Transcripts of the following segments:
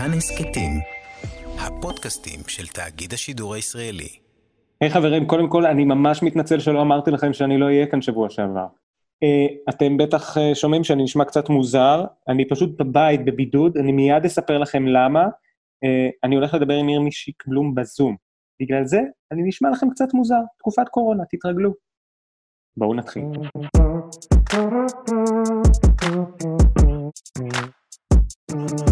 כאן הסכתים, הפודקאסטים של תאגיד השידור הישראלי. היי hey, חברים, קודם כל אני ממש מתנצל שלא אמרתי לכם שאני לא אהיה כאן שבוע שעבר. Uh, אתם בטח uh, שומעים שאני נשמע קצת מוזר, אני פשוט בבית בבידוד, אני מיד אספר לכם למה. Uh, אני הולך לדבר עם ירמי שקבלום בזום. בגלל זה אני נשמע לכם קצת מוזר, תקופת קורונה, תתרגלו. בואו נתחיל. היי,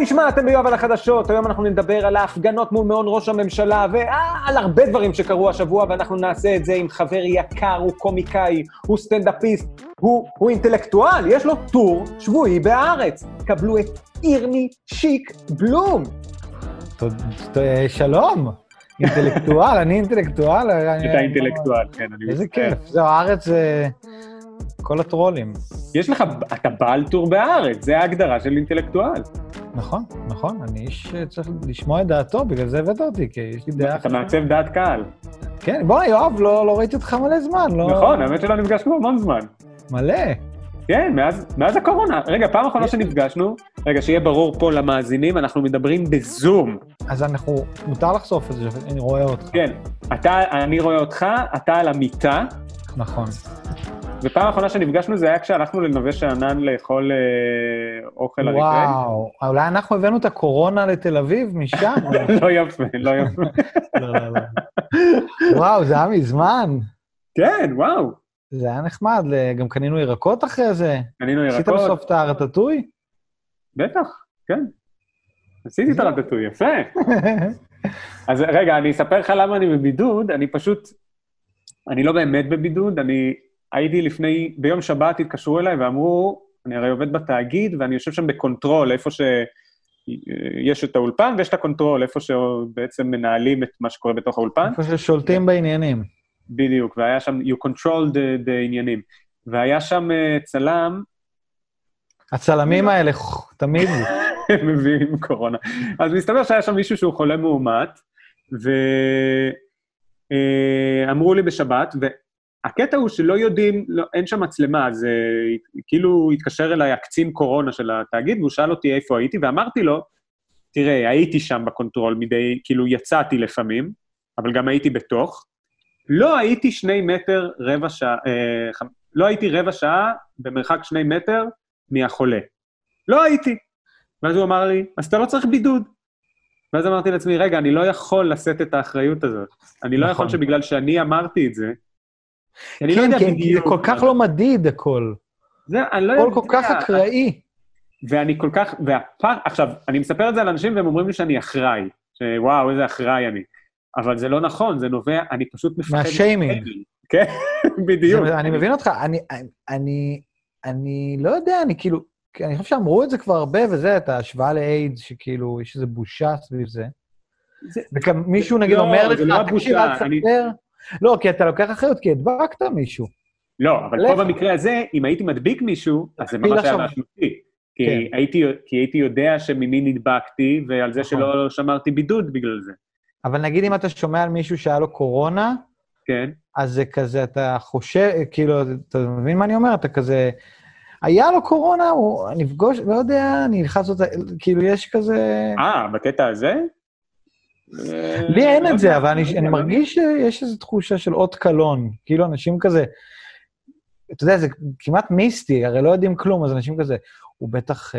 נשמע? אתם ביואב על החדשות. היום אנחנו נדבר על ההפגנות מול מעון ראש הממשלה ועל הרבה דברים שקרו השבוע, ואנחנו נעשה את זה עם חבר יקר, הוא קומיקאי, הוא סטנדאפיסט, הוא, הוא אינטלקטואל, יש לו טור שבועי בהארץ. קבלו את ירמי שיק בלום. שלום. אינטלקטואל, אני אינטלקטואל. אתה אינטלקטואל, כן, אני איזה כיף. זהו, הארץ זה כל הטרולים. יש לך, אתה בעל טור בהארץ, זה ההגדרה של אינטלקטואל. נכון, נכון, אני איש שצריך לשמוע את דעתו, בגלל זה הבאת אותי, כי יש לי דעה... אתה מעצב דעת קהל. כן, בוא'נה, יואב, לא, לא ראיתי אותך מלא זמן, לא... נכון, האמת שלא נפגשנו המון זמן. מלא. כן, מאז, מאז הקורונה. רגע, פעם אחרונה שנפגשנו, רגע, שיהיה ברור פה למאזינים, אנחנו מדברים בזום. אז אנחנו, מותר לחשוף את זה, אני רואה אותך. כן, אתה, אני רואה אותך, אתה על המיטה. נכון. ופעם אחרונה שנפגשנו זה היה כשהלכנו לנווה שאנן לאכול אה, אוכל אריתראי. וואו, אולי אנחנו הבאנו את הקורונה לתל אביב משם. לא יפה, לא יפה. וואו, זה היה מזמן. כן, וואו. זה היה נחמד, גם קנינו ירקות אחרי זה. קנינו ירקות. עשית בסוף את הרטטוי? בטח, כן. עשיתי את הרטטוי, יפה. אז רגע, אני אספר לך למה אני בבידוד, אני פשוט, אני לא באמת בבידוד, אני הייתי לפני, ביום שבת התקשרו אליי ואמרו, אני הרי עובד בתאגיד ואני יושב שם ב control, איפה שיש את האולפן ויש את ה control, איפה שבעצם מנהלים את מה שקורה בתוך האולפן. איפה ששולטים בעניינים. בדיוק, והיה שם, you control the, the עניינים. והיה שם uh, צלם... הצלמים האלה, תמיד. הם מביאים קורונה. אז מסתבר שהיה שם מישהו שהוא חולה מאומת, ואמרו לי בשבת, והקטע הוא שלא יודעים, לא, אין שם מצלמה, אז uh, כאילו התקשר אליי הקצין קורונה של התאגיד, והוא שאל אותי איפה הייתי, ואמרתי לו, תראה, הייתי שם ב control מדי, כאילו יצאתי לפעמים, אבל גם הייתי בתוך, לא הייתי שני מטר רבע שעה, אה, לא הייתי רבע שעה במרחק שני מטר מהחולה. לא הייתי. ואז הוא אמר לי, אז אתה לא צריך בידוד. ואז אמרתי לעצמי, רגע, אני לא יכול לשאת את האחריות הזאת. אני לא יכול נכון. שבגלל שאני אמרתי את זה, אני לא כן, יודע בדיוק... כן, זה כל כך לא מדיד הכל. זה, אני לא יודע... הכל כל כך אקראי. ואני כל כך... והפעם, עכשיו, אני מספר את זה לאנשים והם אומרים לי שאני אחראי. שוואו, איזה אחראי אני. אבל זה לא נכון, זה נובע, אני פשוט מפחד... מהשיימינג. כן, בדיוק. אני מבין אותך, אני, אני, אני לא יודע, אני כאילו, אני חושב שאמרו את זה כבר הרבה, וזה, את ההשוואה לאיידס, שכאילו, יש איזו בושה סביב זה. מישהו נגיד לא, אומר לך, לא תקשיב, אל תספר. לא, כי אתה לוקח אחריות, כי הדבקת מישהו. לא, אבל פה במקרה הזה, אם הייתי מדביק מישהו, אז זה ממש היה משמעותי. כי, כן. הייתי, כי הייתי יודע שממי נדבקתי, ועל זה נכון. שלא שמרתי בידוד בגלל זה. אבל נגיד אם אתה שומע על מישהו שהיה לו קורונה, כן. אז זה כזה, אתה חושב, כאילו, אתה מבין מה אני אומר? אתה כזה, היה לו קורונה, הוא נפגוש, לא יודע, אני אלחץ אותה, כאילו, יש כזה... אה, בקטע הזה? לי אין את זה, אבל אני מרגיש שיש איזו תחושה של אות קלון. כאילו, אנשים כזה, אתה יודע, זה כמעט מיסטי, הרי לא יודעים כלום, אז אנשים כזה, הוא בטח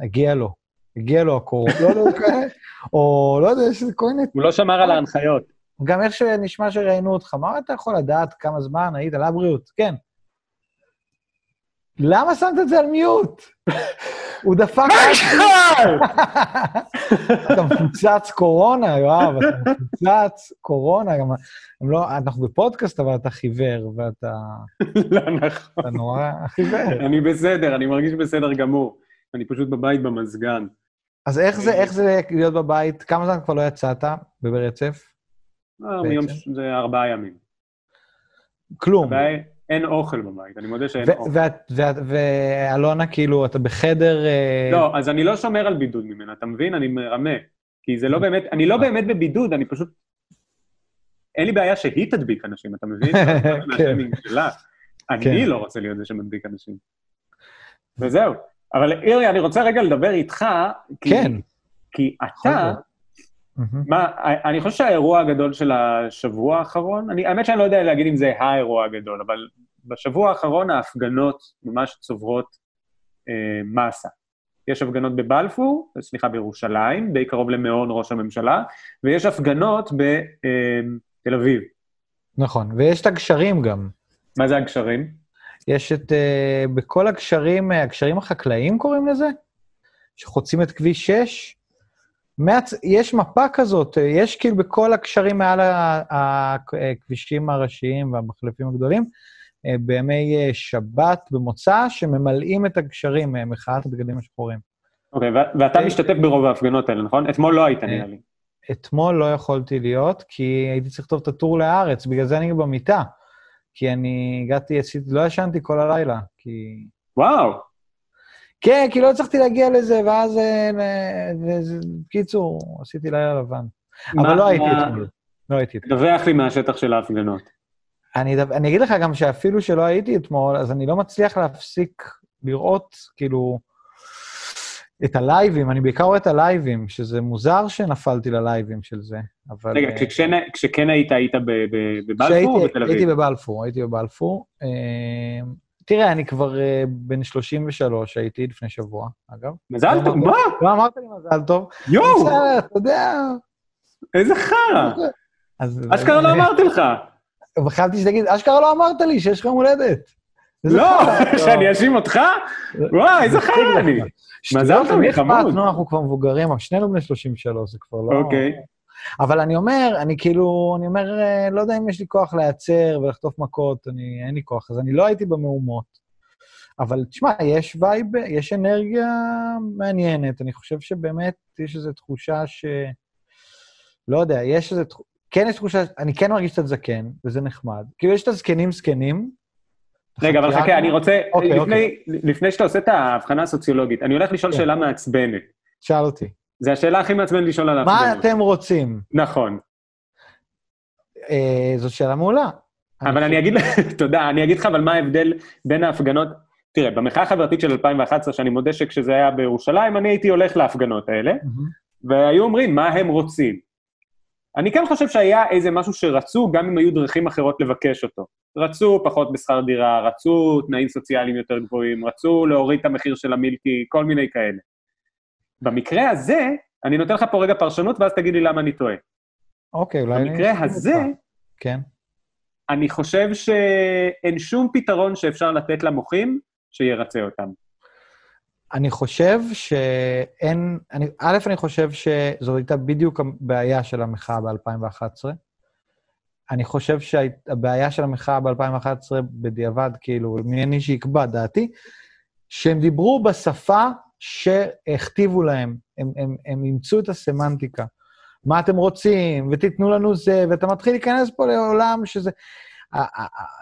הגיע לו. הגיע לו הקורונה, לא יודע, כאלה, או לא יודע, יש איזה כל מיני... הוא לא שמר על ההנחיות. גם איך שנשמע שראיינו אותך, מה אתה יכול לדעת כמה זמן היית על הבריאות? כן. למה שמת את זה על מיוט? הוא דפק... מה שקל! אתה מפוצץ קורונה, יואב, אתה מפוצץ קורונה. גם, לא, אנחנו בפודקאסט, אבל אתה חיוור, ואתה... לא נכון. אתה נורא חיוור. אני בסדר, אני מרגיש בסדר גמור. אני פשוט בבית במזגן. אז איך זה, איך זה להיות בבית? כמה זמן כבר לא יצאת ברצף? אה, מיום, זה ארבעה ימים. כלום. אין אוכל בבית, אני מודה שאין אוכל. ואלונה, כאילו, אתה בחדר... אה, לא, אז אני לא שומר על בידוד ממנה, אתה מבין? אני מרמה. כי זה לא באמת, אני לא באמת בבידוד, אני פשוט... אין לי בעיה שהיא תדביק אנשים, אתה מבין? מהשיימינג שלה. אני כן. לא רוצה להיות זה שמדביק אנשים. וזהו. אבל אירי, אני רוצה רגע לדבר איתך, כי- כן. כי אתה. מה, אני חושב שהאירוע הגדול של השבוע האחרון, אני, האמת שאני לא יודע להגיד אם זה האירוע הגדול, אבל בשבוע האחרון ההפגנות ממש צוברות אה, מסה. יש הפגנות בבלפור, סליחה, בירושלים, די קרוב למעון ראש הממשלה, ויש הפגנות בתל אביב. נכון, ויש את הגשרים גם. מה זה הגשרים? יש את, uh, בכל הגשרים, אה, הגשרים החקלאיים קוראים לזה? שחוצים את כביש 6. מעצ... יש מפה כזאת, יש כאילו בכל הגשרים מעל הכבישים הראשיים והמחלפים הגדולים, אה, בימי אה, שבת, במוצא, שממלאים את הגשרים, אה, מחאת הדגלים השחורים. אוקיי, ו- ואתה משתתף ברוב ההפגנות האלה, נכון? אתמול לא היית, אה, נראה לי. אתמול לא יכולתי להיות, כי הייתי צריך לכתוב את הטור להארץ, בגלל זה אני במיטה. כי אני הגעתי, לא ישנתי כל הלילה, כי... וואו, כן, כי לא הצלחתי להגיע לזה, ואז... אה, בקיצור, עשיתי לילה לבן. אבל לא הייתי אתמול. לא הייתי אתמול. דווח לי מהשטח של ההפגנות. אני, אדב- אני אגיד לך גם שאפילו שלא הייתי אתמול, אז אני לא מצליח להפסיק לראות, כאילו, את הלייבים, אני בעיקר רואה את הלייבים, שזה מוזר שנפלתי ללייבים של זה, אבל... רגע, אה, כשכן- כשכן היית, היית בבלפור או בתל הייתי אביב? בבלפור, הייתי בבלפור. אה, תראה, אני כבר אה, בן 33, הייתי לפני שבוע, אגב. מזל טוב, מה? לא אמרת לי מזל טוב. יואו, בסדר, אתה יודע. איזה חרא. אשכרה לא אמרתי לך. חשבתי שתגיד, אשכרה לא אמרת לי שיש לך יום הולדת. לא. שאני אאשים אותך? וואי, איזה חרא אני. שטויות, מזל טוב? חמוד. נו, אנחנו כבר מבוגרים, אבל שנינו בני 33, זה כבר לא... אוקיי. אבל אני אומר, אני כאילו, אני אומר, אה, לא יודע אם יש לי כוח להיעצר ולחטוף מכות, אני, אין לי כוח, אז אני לא הייתי במהומות. אבל תשמע, יש וייב, יש אנרגיה מעניינת, אני חושב שבאמת יש איזו תחושה ש... לא יודע, יש איזו... תח- כן יש תחושה, אני כן מרגיש קצת זקן, וזה נחמד. כאילו, יש את הזקנים זקנים. רגע, אבל חכה, אני רוצה, אוקיי, לפני- לפני שאתה עושה את ההבחנה הסוציולוגית, אני הולך לשאול כן. שאלה מעצבנת. שאל אותי. זו השאלה הכי מעצבנת לשאול על מה. אתם רוצים? נכון. אה, זו שאלה מעולה. אבל אני אגיד תודה, אני אגיד לך אבל מה ההבדל בין ההפגנות. תראה, במחאה החברתית של 2011, שאני מודה שכשזה היה בירושלים, אני הייתי הולך להפגנות האלה. והיו אומרים מה הם רוצים. אני כן חושב שהיה איזה משהו שרצו, גם אם היו דרכים אחרות לבקש אותו. רצו פחות בשכר דירה, רצו תנאים סוציאליים יותר גבוהים, רצו להוריד את המחיר של המילקי, כל מיני כאלה. במקרה הזה, אני נותן לך פה רגע פרשנות, ואז תגיד לי למה אני טועה. אוקיי, אולי... אני במקרה הזה. כן. אני חושב שאין שום פתרון שאפשר לתת למוחים שירצה אותם. אני חושב שאין... אני, א', אני חושב שזו הייתה בדיוק הבעיה של המחאה ב-2011. אני חושב שהבעיה של המחאה ב-2011, בדיעבד, כאילו, מי מי שיקבע דעתי, שהם דיברו בשפה שהכתיבו להם. הם, הם, הם אימצו את הסמנטיקה. מה אתם רוצים, ותיתנו לנו זה, ואתה מתחיל להיכנס פה לעולם שזה...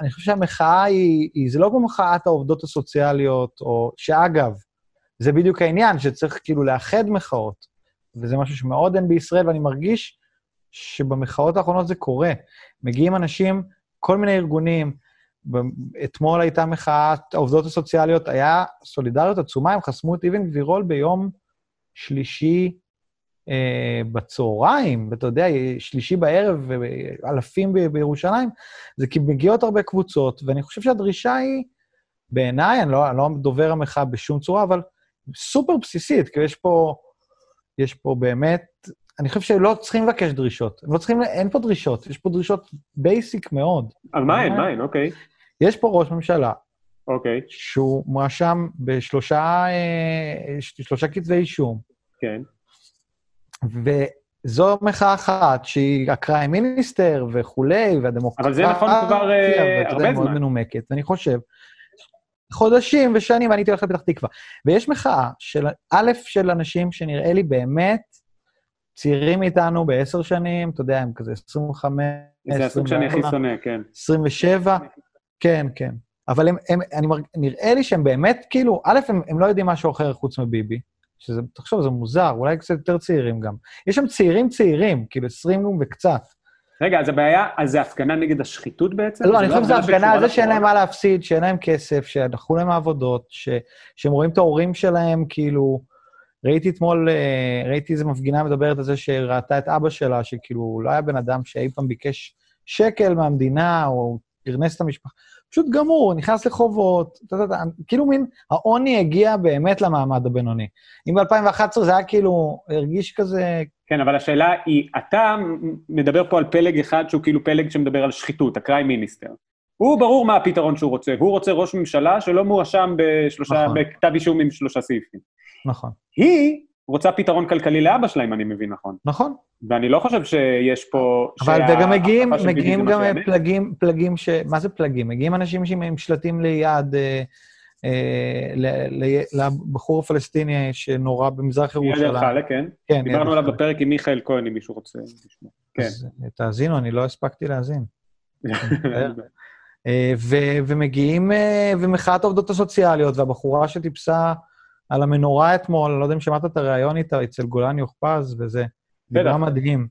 אני חושב שהמחאה היא, היא, זה לא כמו מחאת העובדות הסוציאליות, או שאגב, זה בדיוק העניין, שצריך כאילו לאחד מחאות, וזה משהו שמאוד אין בישראל, ואני מרגיש שבמחאות האחרונות זה קורה. מגיעים אנשים, כל מיני ארגונים, אתמול הייתה מחאת העובדות הסוציאליות, היה סולידריות עצומה, הם חסמו את אבן גבירול ביום שלישי אה, בצהריים, ואתה יודע, שלישי בערב, אלפים ב- בירושלים, זה כי מגיעות הרבה קבוצות, ואני חושב שהדרישה היא, בעיניי, אני לא, אני לא דובר המחאה בשום צורה, אבל סופר בסיסית, כי יש פה, יש פה באמת, אני חושב שלא צריכים לבקש דרישות. לא צריכים, אין פה דרישות, יש פה דרישות basic מאוד. על מה אין, מה אין, אוקיי. יש פה ראש ממשלה אוקיי, שהוא מואשם בשלושה אה, שלושה כתבי אישום, כן. וזו מחאה אחת שהיא הקריים מיניסטר וכולי, והדמוקרטיה... אבל זה נכון כבר, אה, הרבה היא מאוד זמן. מנומקת, ואני חושב, חודשים ושנים, ואני הייתי הולך לפתח תקווה. ויש מחאה של, א', של אנשים שנראה לי באמת צעירים מאיתנו בעשר שנים, אתה יודע, הם כזה 25, זה הסוג שאני הכי 24, שונא, כן. 27, כן, כן. אבל הם, הם, אני מרג... נראה לי שהם באמת, כאילו, א', הם, הם לא יודעים משהו אחר חוץ מביבי, שזה, תחשוב, זה מוזר, אולי קצת יותר צעירים גם. יש שם צעירים צעירים, כאילו 20 וקצת. רגע, אז הבעיה, אז זה הפגנה נגד השחיתות בעצם? לא, אני חושב שזו הפגנה על זה שאין להם לקורונה? מה להפסיד, שאין להם כסף, שהלכו להם העבודות, ש- שהם רואים את ההורים שלהם, כאילו... ראיתי אתמול, אה, ראיתי איזו מפגינה מדברת על זה שראתה את אבא שלה, שכאילו לא היה בן אדם שאי פעם ביקש שקל מהמדינה, או פרנס את המשפחה. פשוט גמור, נכנס לחובות, אתה יודע, כאילו מין, העוני הגיע באמת למעמד הבינוני. אם ב-2011 זה היה כאילו, הרגיש כזה, כן, אבל השאלה היא, אתה מדבר פה על פלג אחד שהוא כאילו פלג שמדבר על שחיתות, הקריים מיניסטר. הוא ברור מה הפתרון שהוא רוצה, הוא רוצה ראש ממשלה שלא מואשם בשלושה, נכון. בכתב אישום עם שלושה סעיפים. נכון. היא רוצה פתרון כלכלי לאבא שלה, אם אני מבין נכון. נכון. ואני לא חושב שיש פה... אבל וגם מגיעים, מגיעים גם. פלגים, פלגים ש... מה זה פלגים? מגיעים אנשים עם שלטים ליד אה, אה, לבחור הפלסטיני שנורה במזרח יד ירושלים. אלחלק, כן. כן, דיברנו עליו. בפרק עם מיכאל כהן, אם מישהו רוצה לשמוע. כן. אז תאזינו, אני לא הספקתי להאזין. אה, ומגיעים, אה, ומחאת העובדות הסוציאליות, והבחורה שטיפסה על המנורה אתמול, לא יודע אם שמעת את הריאיון איתה אצל גולני יוכפז, וזה דיברה מדהים.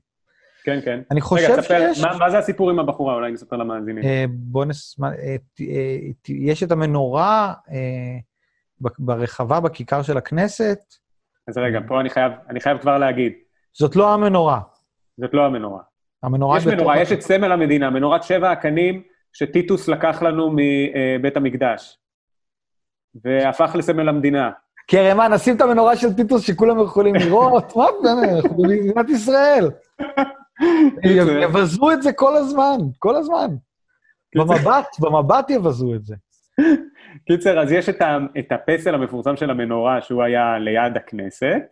כן, כן. אני חושב רגע, תספר, שיש... מה- מה זה הסיפור עם הבחורה? אולי נספר למאזינים. אה, בוא נס... מה, אה, אה, יש את המנורה אה, ברחבה, בכיכר של הכנסת. אז רגע, פה אני חייב, אני חייב כבר להגיד, זאת לא המנורה. זאת לא המנורה. המנורה יש. מנורה, יש את סמל המדינה, מנורת שבע הקנים שטיטוס לקח לנו מבית המקדש, והפך לסמל המדינה. כי הרי מה, נשים את המנורה של טיטוס שכולם יכולים לראות? מה, באמת, אנחנו במדינת ישראל. יבזו את זה כל הזמן, כל הזמן. במבט, במבט יבזו את זה. קיצר, אז יש את, ה, את הפסל המפורסם של המנורה, שהוא היה ליד הכנסת,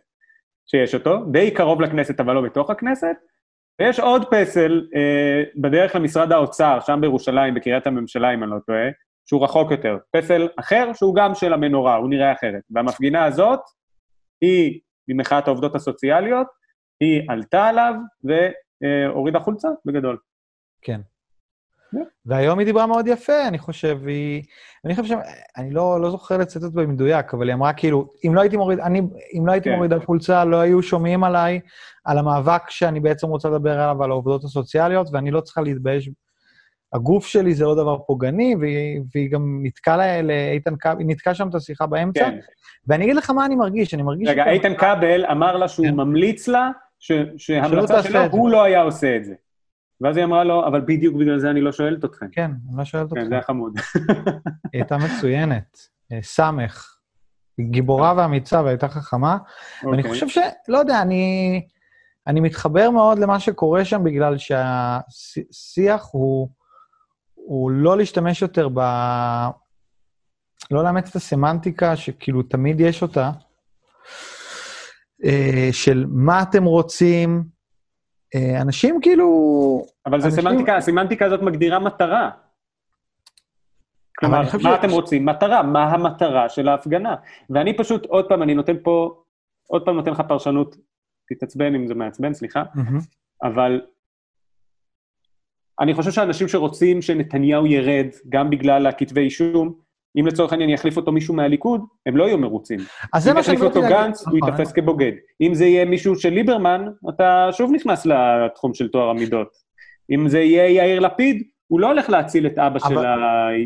שיש אותו, די קרוב לכנסת, אבל לא בתוך הכנסת, ויש עוד פסל אה, בדרך למשרד האוצר, שם בירושלים, בקריית הממשלה, אם אני לא טועה, שהוא רחוק יותר. פסל אחר, שהוא גם של המנורה, הוא נראה אחרת. והמפגינה הזאת, היא ממחאת העובדות הסוציאליות, היא עלתה עליו והורידה חולצה, בגדול. כן. Yeah. והיום היא דיברה מאוד יפה, אני חושב, היא... אני חושב ש... אני לא, לא זוכר לצטט במדויק, אבל היא אמרה כאילו, אם לא הייתי מוריד, אני, אם לא הייתי כן. מוריד על חולצה, לא היו שומעים עליי, על המאבק שאני בעצם רוצה לדבר עליו, על העובדות הסוציאליות, ואני לא צריכה להתבייש. הגוף שלי זה לא דבר פוגעני, והיא, והיא גם נתקעה לה- לאיתן כבל, היא נתקעה שם את השיחה באמצע, כן. ואני אגיד לך מה אני מרגיש, אני מרגיש... רגע, שכאילו- איתן כבל אמר לה שהוא כן. ממליץ לה ש- שהמלצה תעשה שלו. הוא לא היה עושה את זה. ואז היא אמרה לו, אבל בדיוק בגלל זה אני לא שואלת אתכם. כן, אני לא שואלת אותך. כן, זה היה חמוד. היא הייתה מצוינת. אה, סמך. גיבורה ואמיצה והייתה חכמה. ואני אוקיי. חושב ש... לא יודע, אני, אני מתחבר מאוד למה שקורה שם, בגלל שהשיח הוא, הוא לא להשתמש יותר ב... לא לאמץ את הסמנטיקה שכאילו תמיד יש אותה, אה, של מה אתם רוצים. אה, אנשים כאילו... אבל זה אנשים- סמנטיקה, הסמנטיקה הזאת מגדירה מטרה. כלומר, מה ש- אתם רוצים? מטרה, מה המטרה של ההפגנה? ואני פשוט, עוד פעם, אני נותן פה, עוד פעם נותן לך פרשנות, תתעצבן אם זה מעצבן, סליחה, מהמם. אבל אני חושב שאנשים שרוצים שנתניהו ירד, גם בגלל הכתבי אישום, אם לצורך העניין יחליף אותו מישהו מהליכוד, הם לא יהיו מרוצים. אז זה אם מה שאני יחליף אותו רציתי להגיד. גנץ, הוא נכון, ייתפס כבוגד. אם זה יהיה מישהו של ליברמן, אתה שוב נכנס לתחום של טוהר המידות. אם זה יהיה יאיר לפיד, הוא לא הולך להציל את אבא אבל- של ה...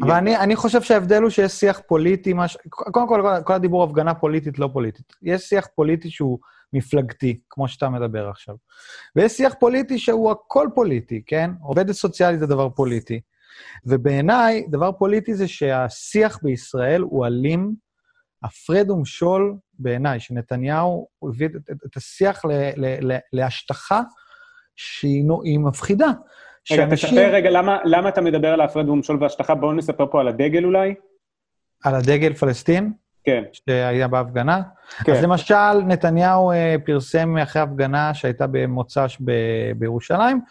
אבל אני, אני חושב שההבדל הוא שיש שיח פוליטי, מש... קודם כל, כל, כל הדיבור הפגנה פוליטית, לא פוליטית. יש שיח פוליטי שהוא מפלגתי, כמו שאתה מדבר עכשיו. ויש שיח פוליטי שהוא הכל פוליטי, כן? עובדת סוציאלית זה דבר פוליטי. ובעיניי, דבר פוליטי זה שהשיח בישראל הוא אלים, הפרד ומשול בעיניי, שנתניהו הביא את, את, את השיח ל, ל, ל, להשטחה שהיא מפחידה. רגע, תספר רגע, למה, למה אתה מדבר על ההפרד ומשול והשטחה? בואו נספר פה על הדגל אולי. על הדגל פלסטין, כן, שהיה בהפגנה. כן. אז למשל, נתניהו אה, פרסם אחרי הפגנה שהייתה במוצ"ש ב- בירושלים,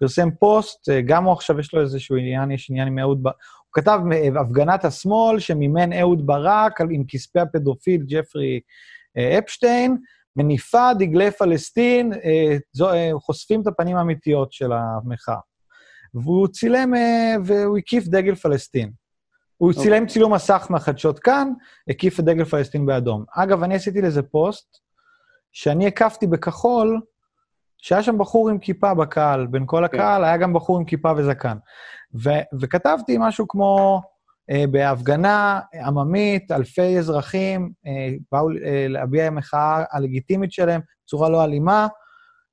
פרסם פוסט, אה, גם הוא עכשיו יש לו איזשהו עניין, יש עניין עם אהוד ברק, הוא כתב אה, הפגנת השמאל שמימן אהוד ברק עם כספי הפדופיל ג'פרי אפשטיין, מניפה דגלי פלסטין, זו, חושפים את הפנים האמיתיות של המחאה. והוא צילם, אה, והוא הקיף דגל פלסטין. הוא אוקיי. צילם צילום מסך מהחדשות כאן, הקיף את דגל פלסטין באדום. אגב, אני עשיתי לזה פוסט, שאני הקפתי בכחול שהיה שם בחור עם כיפה בקהל, בין כל כן. הקהל היה גם בחור עם כיפה וזקן. ו- וכתבתי משהו כמו, אה, בהפגנה עממית, אלפי אזרחים אה, באו אה, להביע מחאה הלגיטימית שלהם בצורה לא אלימה,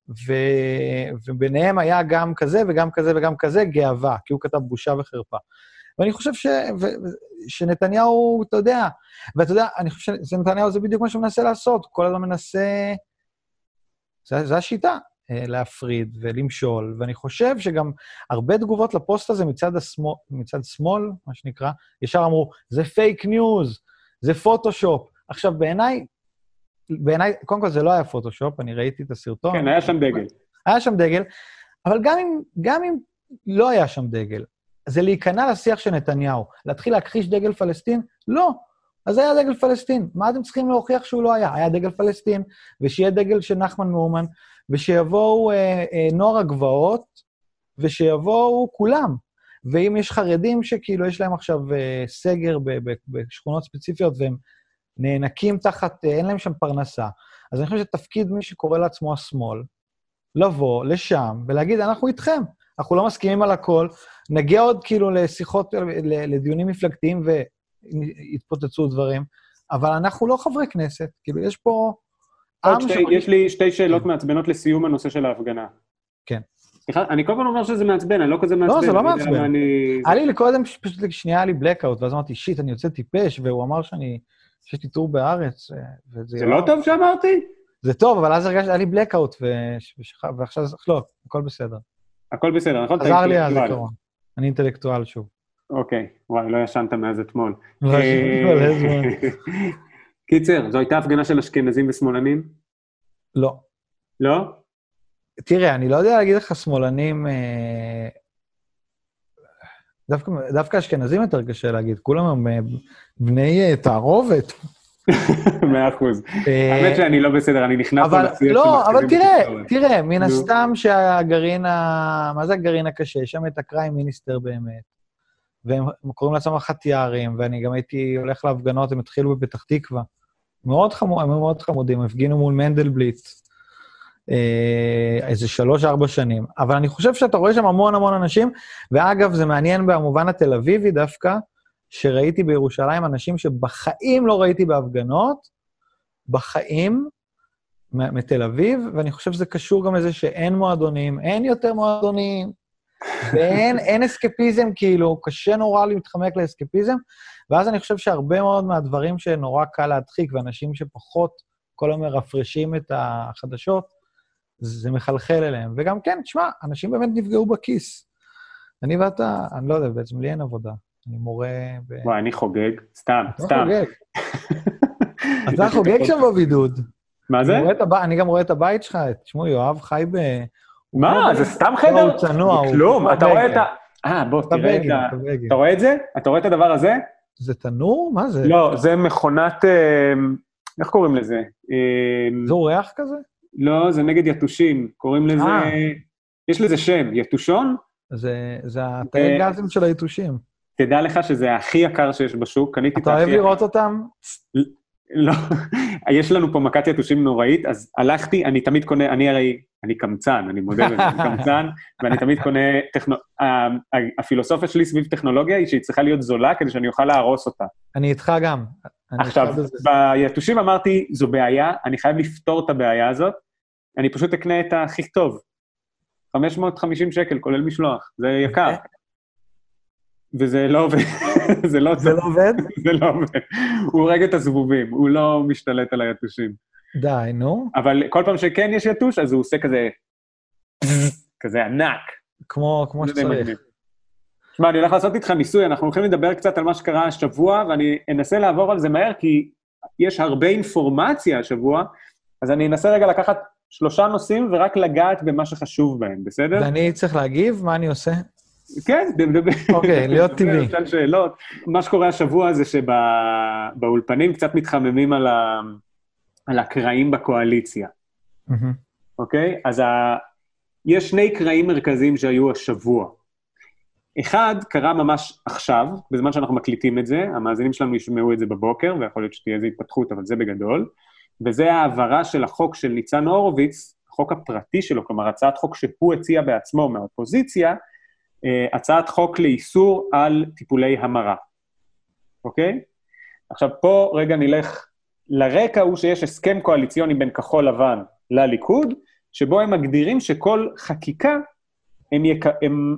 ו- וביניהם היה גם כזה וגם כזה וגם כזה גאווה, כי הוא כתב בושה וחרפה. ואני חושב ש... ו... שנתניהו, אתה יודע, ואתה יודע, אני חושב שנתניהו זה בדיוק מה שהוא מנסה לעשות, כל הזמן מנסה... זה, זה השיטה, אה, להפריד ולמשול, ואני חושב שגם הרבה תגובות לפוסט הזה מצד, השמאל, מצד שמאל, מה שנקרא, ישר אמרו, זה fake news, זה פוטושופ. עכשיו, בעיניי, בעיניי, קודם כל זה לא היה פוטושופ, אני ראיתי את הסרטון. כן, היה שם דגל. היה שם דגל, אבל גם אם, גם אם לא היה שם דגל, זה להיכנע לשיח של נתניהו. להתחיל להכחיש דגל פלסטין? לא. אז היה דגל פלסטין. מה אתם צריכים להוכיח שהוא לא היה? היה דגל פלסטין, ושיהיה דגל של נחמן מאומן, ושיבואו אה, אה, נוער הגבעות, ושיבואו כולם. ואם יש חרדים שכאילו יש להם עכשיו אה, סגר בשכונות ספציפיות והם נאנקים תחת, אה, אין להם שם פרנסה, אז אני חושב שתפקיד מי שקורא לעצמו השמאל, לבוא לשם ולהגיד, אנחנו איתכם, אנחנו לא מסכימים על הכל, נגיע עוד כאילו לשיחות, ל- לדיונים מפלגתיים ויתפוצצו דברים, אבל אנחנו לא חברי כנסת, כאילו, יש פה עוד שתי-. יש לי שתי שאלות מעצבנות לסיום הנושא של ההפגנה. כן. סליחה, אני כל הזמן אומר שזה מעצבן, אני לא כזה מעצבן. זה לא אני יודע מעצבן. היה לי לקודם, פשוט שנייה היה לי blackout, ואז אמרתי, שיט, אני יוצא טיפש, והוא אמר שאני, שיש לי טור בארץ, אה, וזה... זה לא טוב שאמרתי? זה טוב, אבל אז הרגשתי, היה לי blackout. ועכשיו, זה- לא, הכל בסדר. הכל בסדר, נכון? עזר לי. הזיכרון. אני אינטלקטואל שוב. אוקיי, וואי, לא ישנת מאז אתמול. לא, אה, מלא זמן. קיצר, זו הייתה הפגנה של אשכנזים ושמאלנים? לא. לא? תראה, אני לא יודע להגיד לך שמאלנים... דווקא, דווקא אשכנזים יותר קשה להגיד, כולם הם אה, בני אה, תערובת. מאה אחוז. אה, האמת שאני לא בסדר, אני נכנס של לא, אבל תראה. תראה, מן. הסתם שהגרעין ה... מה זה הגרעין הקשה? יש שם את הקריים מיניסטר באמת. והם קוראים לעצמם החטיארים, ואני גם הייתי הולך להפגנות, הם התחילו בפתח תקווה. מאוד חמוד, הם היו מאוד חמודים, הפגינו מול מנדלבליט איזה שלוש-ארבע שנים. אבל אני חושב שאתה רואה שם המון המון אנשים, ואגב, זה מעניין במובן התל אביבי דווקא, שראיתי בירושלים אנשים שבחיים לא ראיתי בהפגנות, בחיים, מתל אביב, ואני חושב שזה קשור גם לזה שאין מועדונים, אין יותר מועדונים, ואין אין אסקפיזם, כאילו, קשה נורא להתחמק לאסקפיזם, ואז אני חושב שהרבה מאוד מהדברים שנורא קל להדחיק, ואנשים שפחות כל היום מרפרשים את החדשות, זה מחלחל אליהם. וגם כן, תשמע, אנשים באמת נפגעו בכיס. אני ואתה, אני לא יודע, בעצם לי אין עבודה. אני מורה ב... וואי, אני חוגג, סתם, אתה סתם. חוגג. אתה חוגג שם בבידוד. מה זה? אני גם רואה את הבית שלך, תשמעו, יואב חי ב... מה? זה. סתם לא, חדר? הוא צנוע, הוא... כלום, אתה רואה. את ה... אה, בוא, תראה את ה... אתה רואה את זה? אתה רואה את הדבר הזה? זה תנור? מה זה? לא, זה מכונת... אה, איך קוראים לזה? אה, זה אורח כזה? לא, זה נגד יתושים. קוראים לזה... אה. יש לזה שם, יתושון? זה זה התאי אה, גזים של היתושים. תדע לך שזה הכי יקר שיש בשוק, קניתי את אתה הכי אוהב יקר. לראות אותם? לא, יש לנו פה מכת יתושים נוראית, אז הלכתי, אני תמיד קונה, אני הרי, אני קמצן, אני מודה בזה, אני קמצן, ואני תמיד קונה, טכנו... ה- הפילוסופיה שלי סביב טכנולוגיה היא שהיא צריכה להיות זולה כדי שאני אוכל להרוס אותה. אני איתך גם. עכשיו. ביתושים אמרתי, זו בעיה, אני חייב לפתור את הבעיה הזאת, אני פשוט אקנה את הכי טוב. 550 שקל, כולל משלוח, זה יקר. וזה לא עובד, זה לא זה לא עובד? זה לא עובד. הוא הורג את הזבובים, הוא לא משתלט על היתושים. די, נו. אבל כל פעם שכן יש יתוש, אז הוא עושה כזה... כזה ענק. כמו כמו שצריך. שמע, אני הולך לעשות איתך ניסוי, אנחנו הולכים לדבר קצת על מה שקרה השבוע, ואני אנסה לעבור על זה מהר, כי יש הרבה אינפורמציה השבוע, אז אני אנסה רגע לקחת שלושה נושאים ורק לגעת במה שחשוב בהם, בסדר? ואני צריך להגיב? מה אני עושה? כן, דבר. אוקיי, להיות טבעי. נשאל שאלות. מה שקורה השבוע זה שבאולפנים קצת מתחממים על, ה... על הקרעים בקואליציה. אוקיי? אז ה... יש שני קרעים מרכזיים שהיו השבוע. אחד קרה ממש עכשיו, בזמן שאנחנו מקליטים את זה, המאזינים שלנו ישמעו את זה בבוקר, ויכול להיות שתהיה איזו התפתחות, אבל זה בגדול, וזה ההעברה של החוק של ניצן הורוביץ, החוק הפרטי שלו, כלומר, הצעת חוק שהוא הציע בעצמו מהאופוזיציה, אה, הצעת חוק לאיסור על טיפולי המרה, אוקיי? עכשיו, פה רגע נלך לרקע הוא שיש הסכם קואליציוני בין כחול לבן לליכוד, שבו הם מגדירים שכל חקיקה, הם, יק... הם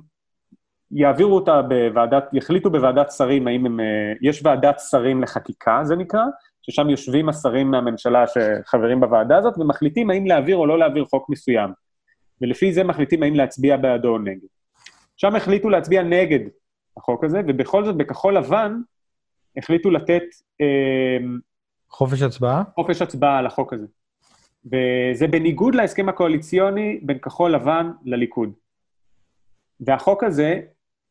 יעבירו אותה בוועדת, יחליטו בוועדת שרים האם הם... אה, יש ועדת שרים לחקיקה, זה נקרא, ששם יושבים השרים מהממשלה שחברים בוועדה הזאת, ומחליטים האם להעביר או לא להעביר חוק מסוים. ולפי זה מחליטים האם להצביע בעדו או נגד. שם החליטו להצביע נגד החוק הזה, ובכל זאת, בכחול לבן, החליטו לתת... אה, חופש הצבעה? חופש הצבעה על החוק הזה. וזה בניגוד להסכם הקואליציוני בין כחול לבן לליכוד. והחוק הזה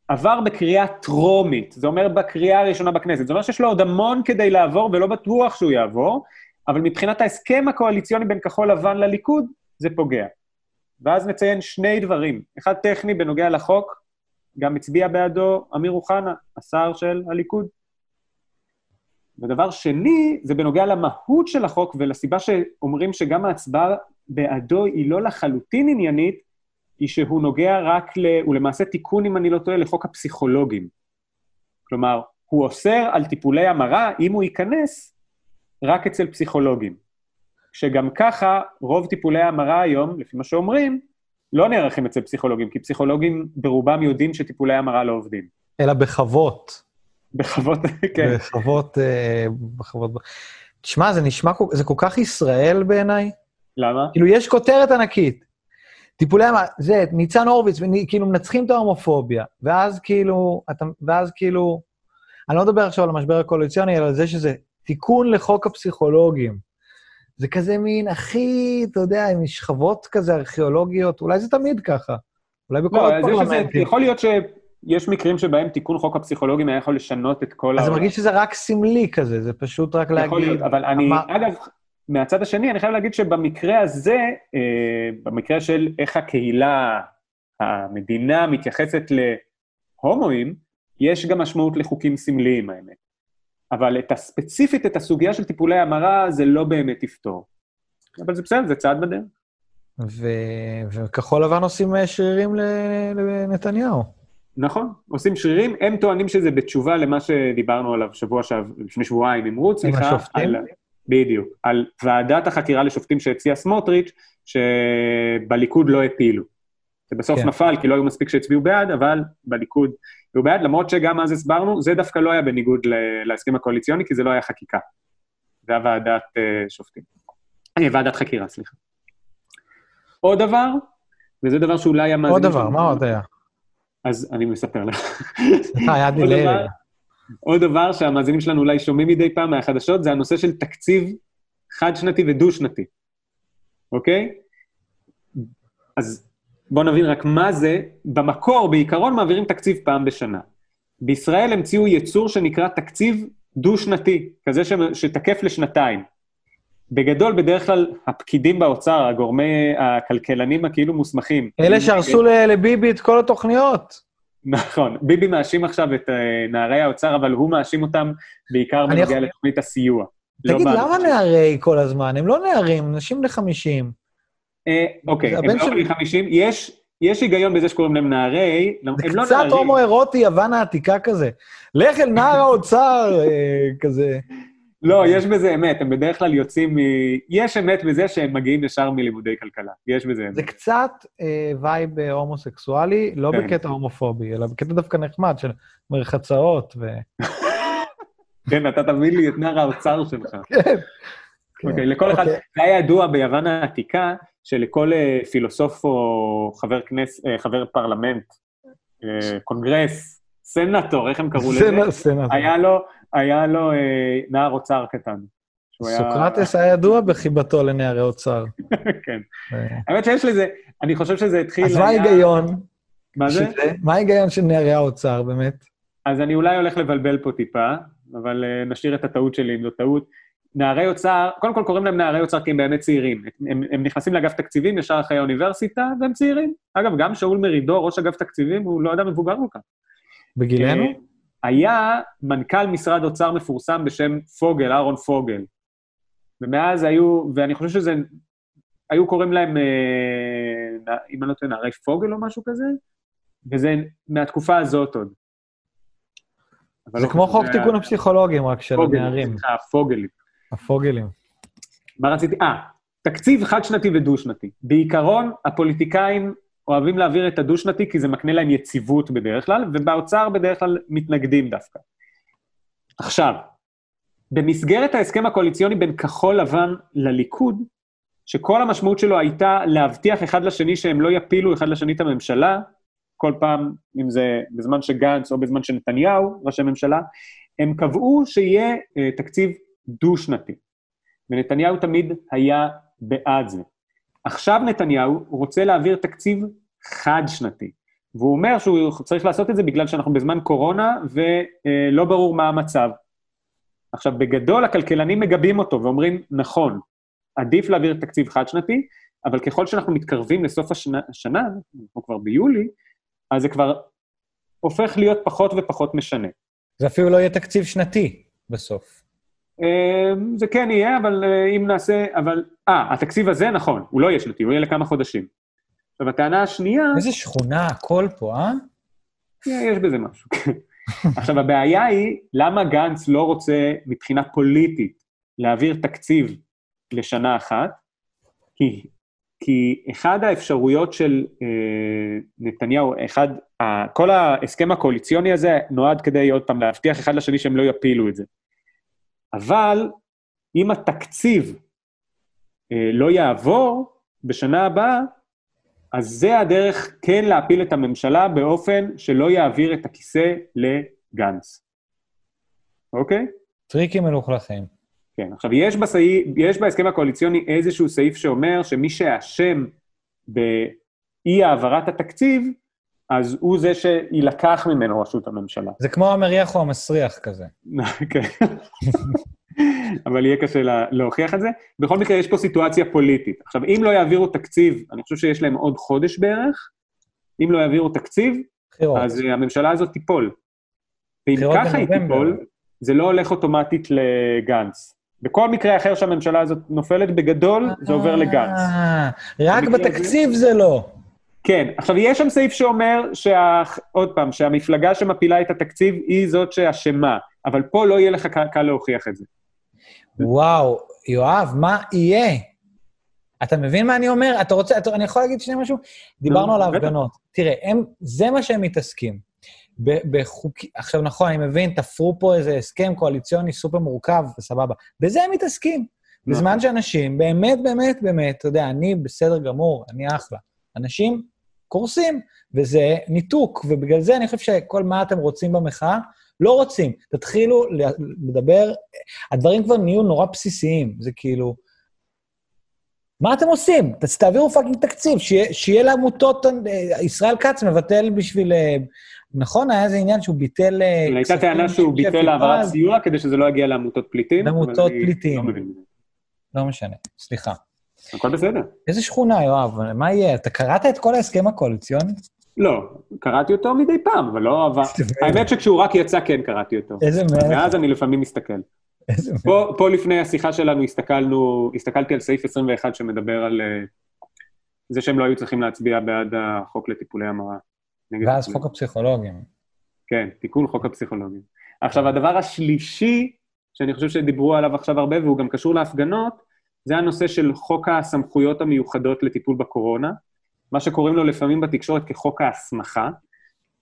עבר בקריאה טרומית, זה אומר בקריאה הראשונה בכנסת. זה אומר שיש לו עוד המון כדי לעבור, ולא בטוח שהוא יעבור, אבל מבחינת ההסכם הקואליציוני בין כחול לבן לליכוד, זה פוגע. ואז נציין שני דברים. אחד טכני בנוגע לחוק, גם הצביע בעדו אמיר אוחנה, השר של הליכוד. ודבר שני, זה בנוגע למהות של החוק ולסיבה שאומרים שגם ההצבעה בעדו היא לא לחלוטין עניינית, היא שהוא נוגע רק ל... הוא למעשה תיקון, אם אני לא טועה, לחוק הפסיכולוגים. כלומר, הוא אוסר על טיפולי המרה, אם הוא ייכנס, רק אצל פסיכולוגים. שגם ככה, רוב טיפולי ההמרה היום, לפי מה שאומרים, לא נערכים אצל פסיכולוגים, כי פסיכולוגים ברובם יודעים שטיפולי המרה לא עובדים. אלא בחוות. בחוות, כן. בחוות, אה, בחוות... תשמע, זה נשמע, זה כל כך ישראל בעיניי. למה? כאילו, יש כותרת ענקית. טיפולי המרה, זה, ניצן הורוביץ, כאילו מנצחים את ההומופוביה, ואז כאילו, אתה, ואז כאילו, אני לא מדבר עכשיו על המשבר הקואליציוני, אלא על זה שזה תיקון לחוק הפסיכולוגים. זה כזה מין הכי, אתה יודע, עם שכבות כזה ארכיאולוגיות, אולי זה תמיד ככה. אולי בכל לא, הפרלמנטים. יכול להיות שיש מקרים שבהם תיקון חוק הפסיכולוגים היה יכול לשנות את כל ה... אז זה מרגיש שזה רק סמלי כזה, זה פשוט רק להגיד... יכול להיות, אבל אני, אגב, מהצד השני, אני חייב להגיד שבמקרה הזה, אה, במקרה של איך הקהילה, המדינה מתייחסת להומואים, יש גם משמעות לחוקים סמליים, האמת. אבל את הספציפית, את הסוגיה של טיפולי המרה, זה לא באמת יפתור. אבל זה בסדר, זה צעד בדרך. ו- וכחול לבן עושים אה, שרירים לנתניהו. נכון, עושים שרירים. הם טוענים שזה בתשובה למה שדיברנו עליו שבוע שעב, לפני שבועיים רות, סליחה. על, בדיוק, על ועדת החקירה לשופטים שהציע סמוטריץ', שבליכוד לא הפילו. זה בסוף כן. נפל, כי לא היו מספיק שהצביעו בעד, אבל בליכוד היו בעד, למרות שגם אז הסברנו, זה דווקא לא היה בניגוד להסכם הקואליציוני, כי זה לא היה חקיקה. זה היה ועדת uh, שופטים. אה, ועדת חקירה, סליחה. עוד דבר, וזה דבר שאולי המאזינים... עוד דבר, מה עוד היה? אז אני מספר לך. היה דילי רגע. עוד דבר שהמאזינים שלנו אולי שומעים מדי פעם מהחדשות, זה הנושא של תקציב חד-שנתי ודו-שנתי, אוקיי? אז בואו נבין רק מה זה. במקור, בעיקרון, מעבירים תקציב פעם בשנה. בישראל המציאו יצור שנקרא תקציב דו-שנתי, כזה ש... שתקף לשנתיים. בגדול, בדרך כלל, הפקידים באוצר, הגורמי, הכלכלנים הכאילו מוסמכים. אלה שהרסו לביבי את כל התוכניות. נכון. ביבי מאשים עכשיו את uh, נערי האוצר, אבל הוא מאשים אותם בעיקר בנוגע יכול... לתוכנית הסיוע. לא תגיד, לא למה נערי כל הזמן? הם לא נערים, נשים לחמישים. אה, אוקיי, הם לא בני חמישים. יש, יש היגיון בזה שקוראים להם נערי, הם לא קצת הומו-אירוטי, יוון העתיקה כזה. לך אל נער האוצר, אה, כזה. לא, יש בזה אמת, הם בדרך כלל יוצאים מ... יש אמת בזה שהם מגיעים ישר מלימודי כלכלה, יש בזה אמת. זה קצת אה, vibe הומוסקסואלי, לא כן. בקטע הומופובי, אלא בקטע דווקא נחמד של מרחצאות ו... כן, אתה תביא לי את נער האוצר שלך. כן. אוקיי, לכל אחד, אוקיי. זה היה ידוע ביוון העתיקה, שלכל אה, פילוסוף או חבר אה, חבר פרלמנט, אה, קונגרס, סנטור, איך הם קראו לזה? סנטור. היה לו, היה לו נער אוצר קטן. סוקרטס היה ידוע בחיבתו לנערי אוצר. כן. האמת שיש לזה, אני חושב שזה התחיל... אז מה ההיגיון? מה זה? מה ההיגיון של נערי האוצר, באמת? אז אני אולי הולך לבלבל פה טיפה, אבל נשאיר את הטעות שלי אם זו טעות. נערי אוצר, קודם כל קוראים להם נערי אוצר כי הם באמת צעירים. הם, הם נכנסים לאגף תקציבים ישר אחרי האוניברסיטה, והם צעירים. אגב, גם שאול מרידור, ראש אגף תקציבים, הוא לא אדם מבוגר כל כך. בגילנו? אה, היה מנכ"ל משרד אוצר מפורסם בשם פוגל, אהרון פוגל. ומאז היו, ואני חושב שזה היו קוראים להם, אה, אם אני לא טועה, נערי פוגל או משהו כזה, וזה מהתקופה הזאת עוד. זה לא כמו חוק זה תיקון היה- הפסיכולוגים, רק של פוגל, הנערים. סליחה, פוגלים. הפוגלים. מה רציתי? אה, תקציב חד-שנתי ודו-שנתי. בעיקרון, הפוליטיקאים אוהבים להעביר את הדו-שנתי כי זה מקנה להם יציבות בדרך כלל, ובאוצר בדרך כלל מתנגדים דווקא. עכשיו, במסגרת ההסכם הקואליציוני בין כחול לבן לליכוד, שכל המשמעות שלו הייתה להבטיח אחד לשני שהם לא יפילו אחד לשני את הממשלה, כל פעם, אם זה בזמן שגנץ או בזמן שנתניהו, ראשי ממשלה, הם קבעו שיהיה אה, תקציב דו-שנתי. ונתניהו תמיד היה בעד זה. עכשיו נתניהו רוצה להעביר תקציב חד-שנתי, והוא אומר שהוא צריך לעשות את זה בגלל שאנחנו בזמן קורונה ולא ברור מה המצב. עכשיו, בגדול הכלכלנים מגבים אותו ואומרים, נכון, עדיף להעביר תקציב חד-שנתי, אבל ככל שאנחנו מתקרבים לסוף השנה, השנה, אנחנו כבר ביולי, אז זה כבר הופך להיות פחות ופחות משנה. זה אפילו לא יהיה תקציב שנתי בסוף. אה, זה כן יהיה, אבל אה, אם נעשה, אבל... אה, התקציב הזה, נכון, הוא לא יהיה שנתי, הוא יהיה לכמה חודשים. עכשיו, הטענה השנייה, איזה שכונה הכל פה, אה? יש בזה משהו. עכשיו, הבעיה היא, למה גנץ לא רוצה, מבחינה פוליטית, להעביר תקציב לשנה אחת? כי, כי אחד האפשרויות של אה, נתניהו, אחד, ה, כל ההסכם הקואליציוני הזה נועד כדי, עוד פעם, להבטיח אחד לשני שהם לא יפילו את זה. אבל אם התקציב אה, לא יעבור בשנה הבאה, אז זה הדרך כן להפיל את הממשלה באופן שלא יעביר את הכיסא לגנץ. אוקיי? טריקים מלוכלכים. כן. עכשיו, יש, בסעיף, יש בהסכם הקואליציוני איזשהו סעיף שאומר שמי שאשם באי העברת התקציב, אז הוא זה שיילקח ממנו ראשות הממשלה. זה כמו המריח או המסריח כזה. כן. אבל יהיה קשה לה, להוכיח את זה. בכל מקרה, יש פה סיטואציה פוליטית. עכשיו, אם לא יעבירו תקציב, אני חושב שיש להם עוד חודש בערך, אם לא יעבירו תקציב, בחירות. אז אה, הממשלה הזאת תיפול. ואם ככה היא. תיפול, זה לא הולך אוטומטית לגנץ. בכל מקרה אחר שהממשלה הזאת נופלת, בגדול, זה עובר לגנץ. אה, רק במקרה בתקציב זה לא. כן, עכשיו יש שם סעיף שאומר, שה... עוד פעם, שהמפלגה שמפילה את התקציב היא זאת שאשמה, אבל פה לא יהיה לך קל להוכיח את זה. וואו, יואב, מה יהיה? אתה מבין מה אני אומר? אתה רוצה, אתה, אני יכול להגיד שנייה משהו? דיברנו על. ההפגנות. תראה, הם, זה מה שהם מתעסקים. בחוק... עכשיו, נכון, אני מבין, תפרו פה איזה הסכם קואליציוני סופר מורכב, וסבבה. בזה הם מתעסקים. נכון. בזמן שאנשים, באמת, באמת, באמת, אתה יודע, אני בסדר גמור, אני אחלה. אנשים קורסים, וזה ניתוק, ובגלל זה אני חושב שכל מה אתם רוצים במחאה, לא רוצים. תתחילו לדבר, הדברים כבר נהיו נורא בסיסיים, זה כאילו... מה אתם עושים? תעבירו fucking תקציב, שיהיה, שיהיה לעמותות, אה, ישראל כץ מבטל בשביל... אה, נכון, היה איזה עניין שהוא ביטל... אה, הייתה טענה שהוא ביטל העברת. סיוע כדי שזה לא יגיע לעמותות פליטים. לעמותות פליטים. לא בזה. לא משנה, סליחה. הכל בסדר. איזה שכונה, יואב? מה יהיה? אתה קראת את כל ההסכם הקואליציוני? לא, קראתי אותו מדי פעם, אבל לא עבר... האמת שכשהוא רק יצא, כן קראתי אותו. איזה מלך, מאז אני לפעמים מסתכל. איזה מלך. פה, פה לפני השיחה שלנו הסתכלנו, הסתכלתי על סעיף 21 שמדבר על uh, זה שהם לא היו צריכים להצביע בעד החוק לטיפולי המרה. ואז חוק הפסיכולוגים. כן, תיקון חוק הפסיכולוגים. עכשיו, הדבר השלישי, שאני חושב שדיברו עליו עכשיו הרבה, והוא גם קשור להפגנות, זה הנושא של חוק הסמכויות המיוחדות לטיפול בקורונה, מה שקוראים לו לפעמים בתקשורת כחוק ההסמכה,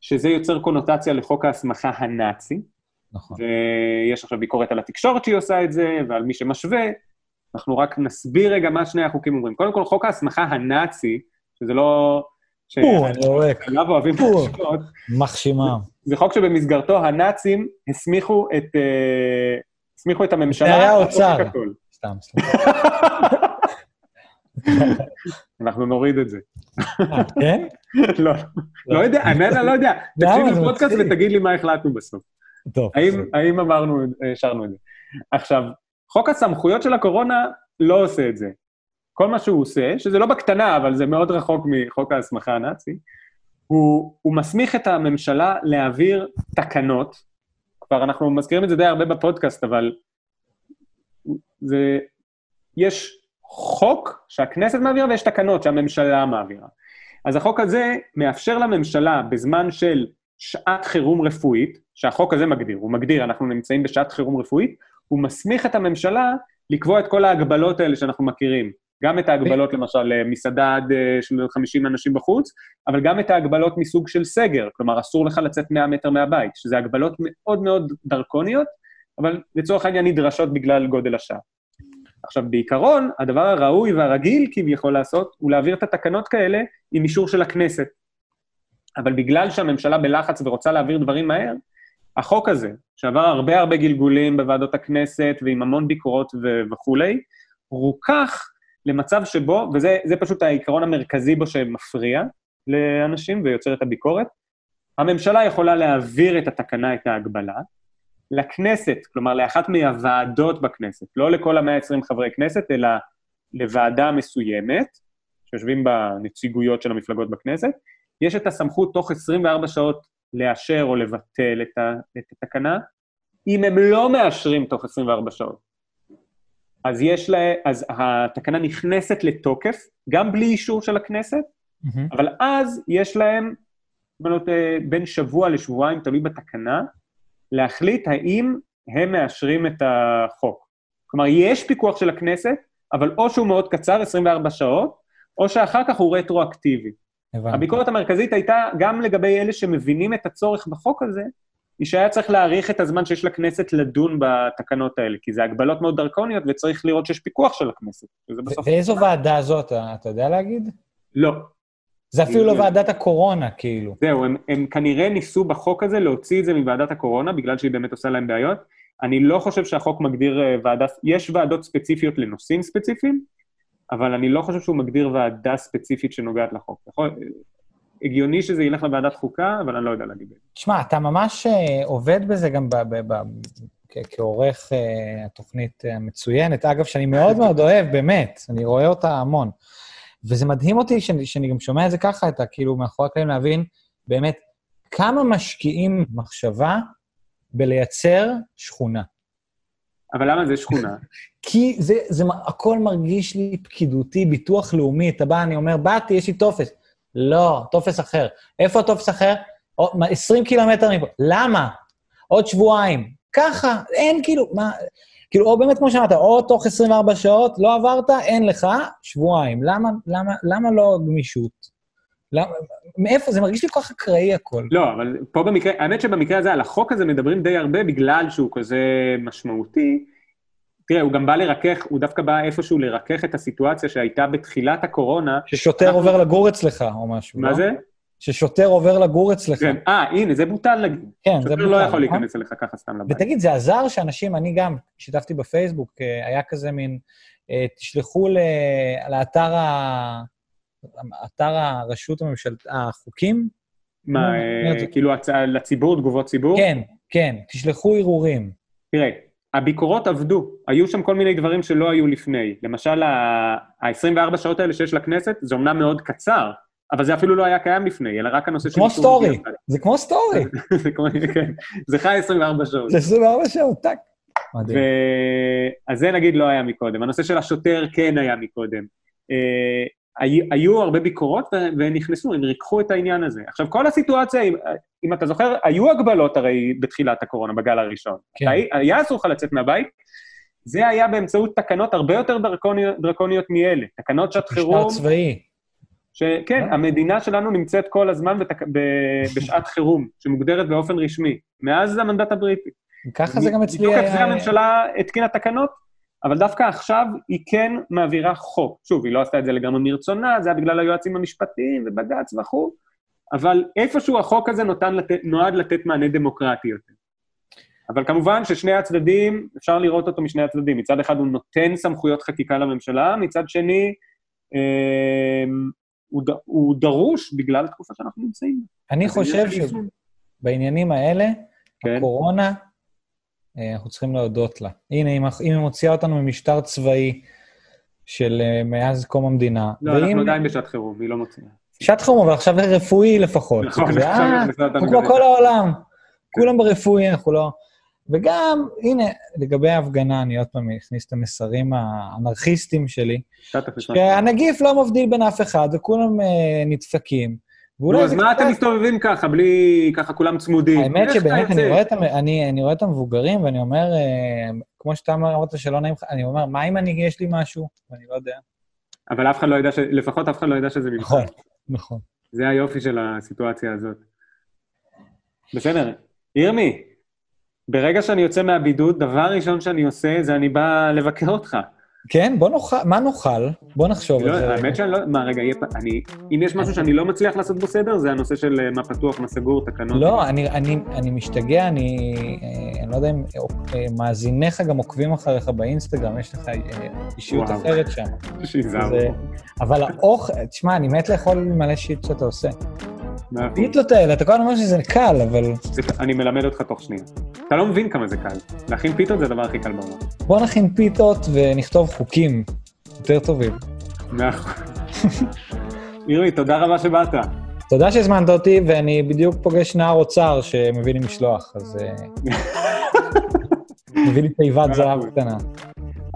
שזה יוצר קונוטציה לחוק ההסמכה הנאצי, נכון. ויש עכשיו ביקורת על התקשורת שהיא עושה את זה, ועל מי שמשווה. אנחנו רק נסביר רגע מה שני החוקים אומרים. קודם כל, חוק ההסמכה הנאצי, שזה לא... ש- פו, אני יורק. עליו אוהבים. להשוות, מחשימה. זה חוק שבמסגרתו הנאצים הסמיכו את, אה, הסמיכו את הממשלה... שרי לעשות האוצר. סתם, סליחה. אנחנו נוריד את זה. אה, כן? לא, לא יודע, אני לא יודע. למה? תקשיב לפודקאסט. ותגיד לי מה החלטנו בסוף. טוב. האם, האם אמרנו, השארנו את זה. עכשיו, חוק הסמכויות של הקורונה לא עושה את זה. כל מה שהוא עושה, שזה לא בקטנה, אבל זה מאוד רחוק מחוק ההסמכה הנאצי, הוא, הוא מסמיך את הממשלה להעביר תקנות, כבר אנחנו מזכירים את זה די הרבה בפודקאסט, אבל זה, יש חוק שהכנסת מעבירה ויש תקנות שהממשלה מעבירה. אז החוק הזה מאפשר לממשלה בזמן של שעת חירום רפואית, שהחוק הזה מגדיר, הוא מגדיר, אנחנו נמצאים בשעת חירום רפואית, הוא מסמיך את הממשלה לקבוע את כל ההגבלות האלה שאנחנו מכירים. גם את ההגבלות, למשל, למסעדה עד אה, של 50 אנשים בחוץ, אבל גם את ההגבלות מסוג של סגר, כלומר, אסור לך לצאת 100 מטר מהבית, שזה הגבלות מאוד מאוד דרקוניות, אבל לצורך העניין נדרשות בגלל גודל השעה. עכשיו, בעיקרון, הדבר הראוי והרגיל כביכול לעשות, הוא להעביר את התקנות כאלה עם אישור של הכנסת. אבל בגלל שהממשלה בלחץ ורוצה להעביר דברים מהר, החוק הזה, שעבר הרבה הרבה גלגולים בוועדות הכנסת ועם המון ביקורות ו- וכולי, רוכך למצב שבו, וזה פשוט העיקרון המרכזי בו שמפריע לאנשים ויוצר את הביקורת, הממשלה יכולה להעביר את התקנה, את ההגבלה, לכנסת, כלומר לאחת מהוועדות בכנסת, לא לכל ה-120 חברי כנסת, אלא לוועדה מסוימת, שיושבים בנציגויות של המפלגות בכנסת, יש את הסמכות תוך 24 שעות לאשר או לבטל את, ה, את התקנה. אם הם לא מאשרים תוך 24 שעות, אז יש לה, אז התקנה נכנסת לתוקף, גם בלי אישור של הכנסת, mm-hmm. אבל אז יש להם, בנות, אה, בין שבוע לשבועיים, תלוי בתקנה, להחליט האם הם מאשרים את החוק. כלומר, יש פיקוח של הכנסת, אבל או שהוא מאוד קצר, 24 שעות, או שאחר כך הוא רטרואקטיבי. הבנתי. הביקורת המרכזית הייתה גם לגבי אלה שמבינים את הצורך בחוק הזה, היא שהיה צריך להאריך את הזמן שיש לכנסת לדון בתקנות האלה, כי זה הגבלות מאוד דרקוניות וצריך לראות שיש פיקוח של הכנסת. ואיזו ועדה זאת, אתה יודע להגיד? לא. זה אפילו לא ועדת הקורונה, כאילו. זהו, הם, הם כנראה ניסו בחוק הזה להוציא את זה מוועדת הקורונה, בגלל שהיא באמת עושה להם בעיות. אני לא חושב שהחוק מגדיר אה, ועדה, יש ועדות ספציפיות לנושאים ספציפיים, אבל אני לא חושב שהוא מגדיר ועדה ספציפית שנוגעת לחוק. יכול, הגיוני שזה ילך לוועדת חוקה, אבל אני לא יודע להגיד. תשמע, אתה ממש אה, עובד בזה גם כעורך אה, התוכנית המצוינת. אגב, שאני מאוד מאוד אוהב, באמת, אני רואה אותה המון. וזה מדהים אותי שאני, שאני גם שומע את זה ככה, אתה כאילו מאחורי הקלעים להבין באמת כמה משקיעים מחשבה בלייצר שכונה. אבל למה זה שכונה? כי זה, זה הכל מרגיש לי פקידותי, ביטוח לאומי. אתה בא, אני אומר, באתי, יש לי טופס. לא, טופס אחר. איפה הטופס אחר? 20 קילומטר מפה. למה? עוד שבועיים. ככה, אין כאילו, מה... כאילו, או באמת, כמו שאמרת, או תוך 24 שעות לא עברת, אין לך, שבועיים. למה, למה, למה לא גמישות? למה, מאיפה? זה מרגיש לי כל כך אקראי הכל. לא, אבל פה במקרה, האמת שבמקרה הזה, על החוק הזה מדברים די הרבה בגלל שהוא כזה משמעותי. תראה, הוא גם בא לרכך, הוא דווקא בא איפשהו לרכך את הסיטואציה שהייתה בתחילת הקורונה. ששוטר אנחנו... עובר לגור אצלך או משהו, מה לא? זה? ששוטר עובר לגור אצלך. כן, אה, הנה, זה בוטל נגיד. כן, זה בוטל. שוטר לא יכול נכון? להיכנס אליך ככה סתם לבית. ותגיד, זה עזר שאנשים, אני גם שיתפתי בפייסבוק, אה, היה כזה מין, אה, תשלחו לאתר ה... אתר הרשות הממשלת... החוקים? מה, אה, כאילו לציבור, תגובות ציבור? כן, כן, תשלחו ערעורים. תראה, הביקורות עבדו, היו שם כל מיני דברים שלא היו לפני. למשל, ה-24 שעות האלה שיש לכנסת, זה אומנם מאוד קצר, אבל זה אפילו לא היה קיים לפני, אלא רק הנושא של... כמו story, זה כמו story. זה כמו, כן, זה חי 24 שעות. זה 24 שעות, טאק. מדהים. אז זה נגיד לא היה מקודם. הנושא של השוטר כן היה מקודם. אה, היו הרבה ביקורות ונכנסו, הם ריככו את העניין הזה. עכשיו, כל הסיטואציה, אם, אם אתה זוכר, היו הגבלות הרי בתחילת הקורונה, בגל הראשון. כן. היה אסור לך לצאת מהבית, זה היה באמצעות תקנות הרבה יותר דרקוניות, דרקוניות מאלה. תקנות שעת חירום... משטר צבאי. שכן, אה? המדינה שלנו נמצאת כל הזמן בתק... ב... בשעת חירום, שמוגדרת באופן רשמי, מאז המנדט הבריטי. ככה זה גם אצלי... מתוקף זה הממשלה התקינה תקנות, אבל דווקא עכשיו היא כן מעבירה חוק. שוב, היא לא עשתה את זה לגמרי מרצונה, זה היה בגלל היועצים המשפטיים ובג"ץ וכו', אבל איפשהו החוק הזה נותן לתת, נועד לתת מענה דמוקרטי יותר. אבל כמובן ששני הצדדים, אפשר לראות אותו משני הצדדים. מצד אחד הוא נותן סמכויות חקיקה לממשלה, מצד שני, אה, הוא, ד, הוא דרוש בגלל התקופה שאנחנו נמצאים. אני חושב שבעניינים האלה, כן. הקורונה, אה, אנחנו צריכים להודות לה. הנה, אם היא מוציאה אותנו ממשטר צבאי של אה, מאז קום המדינה. לא, ואם... אנחנו עדיין בשעת חירום, היא לא מוציאה. שעת חירום, אבל עכשיו רפואי לפחות. נכון, עכשיו כמו כל העולם. כולם ברפואי, אנחנו לא... וגם, הנה, לגבי ההפגנה, אני עוד פעם אכניס את המסרים האנרכיסטיים שלי, שהנגיף לא מבדיל בין אף אחד, וכולם uh, נדפקים. נו, אז מה אתם מסתובבים ככה, בלי ככה כולם צמודים? האמת שבאמת, אני רואה, את, אני, אני רואה את המבוגרים, ואני אומר, uh, כמו שאתה אמרת שלא נעים לך, אני אומר, מה אם אני, יש לי משהו? ואני לא יודע. אבל אף אחד לא ידע, ש... לפחות אף אחד לא ידע שזה ממך. נכון, נכון. זה היופי של הסיטואציה הזאת. בסדר. ירמי, ברגע שאני יוצא מהבידוד, דבר ראשון שאני עושה זה אני בא לבקר אותך. כן? בוא נאכל, מה נאכל? בוא נחשוב לא, על זה. האמת שאני לא, מה, רגע, יהיה, אני, אם יש משהו שאני לא מצליח לעשות בו סדר, זה הנושא של אה, מה פתוח, מה סגור, תקנות. לא, אני, אני, אני משתגע, אני, אה, אני לא יודע אם אה, מאזיניך גם עוקבים אחריך באינסטגרם, יש לך אישיות וואו. אחרת שם. שיזהרו. זה- אבל האוכל, תשמע, אני מת לאכול מלא שיט שאתה עושה. פיתות האלה, אתה כל הזמן אומר שזה קל, אבל אני מלמד אותך תוך שנייה. אתה לא מבין כמה זה קל. להכין פיתות זה הדבר הכי קל בעולם. בוא נכין פיתות ונכתוב חוקים יותר טובים. מאה אחוז. ירמי, תודה רבה שבאת. תודה שהזמנת אותי, ואני בדיוק פוגש נער אוצר שמביא לי משלוח, אז... אה, מביא לי תיבת זהב קטנה.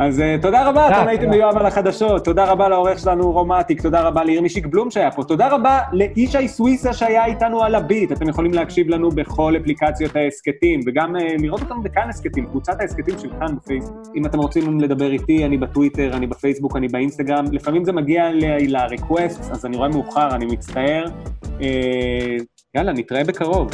אז uh, תודה רבה, תודה, אתם הייתם. ביואב על החדשות, תודה רבה לעורך שלנו רומטיק, תודה רבה לירמישיק בלום שהיה פה, תודה רבה לישי סוויסה שהיה איתנו על הביט, אתם יכולים להקשיב לנו בכל אפליקציות ההסכתים, וגם uh, לראות אותנו בכאן הסכתים, קבוצת ההסכתים של כאן בפייסבוק. אם אתם רוצים לדבר איתי, אני בטוויטר, אני בפייסבוק, אני באינסטגרם, לפעמים זה מגיע ל-requests, אז אני רואה מאוחר, אני מצטער. Uh, יאללה, נתראה בקרוב.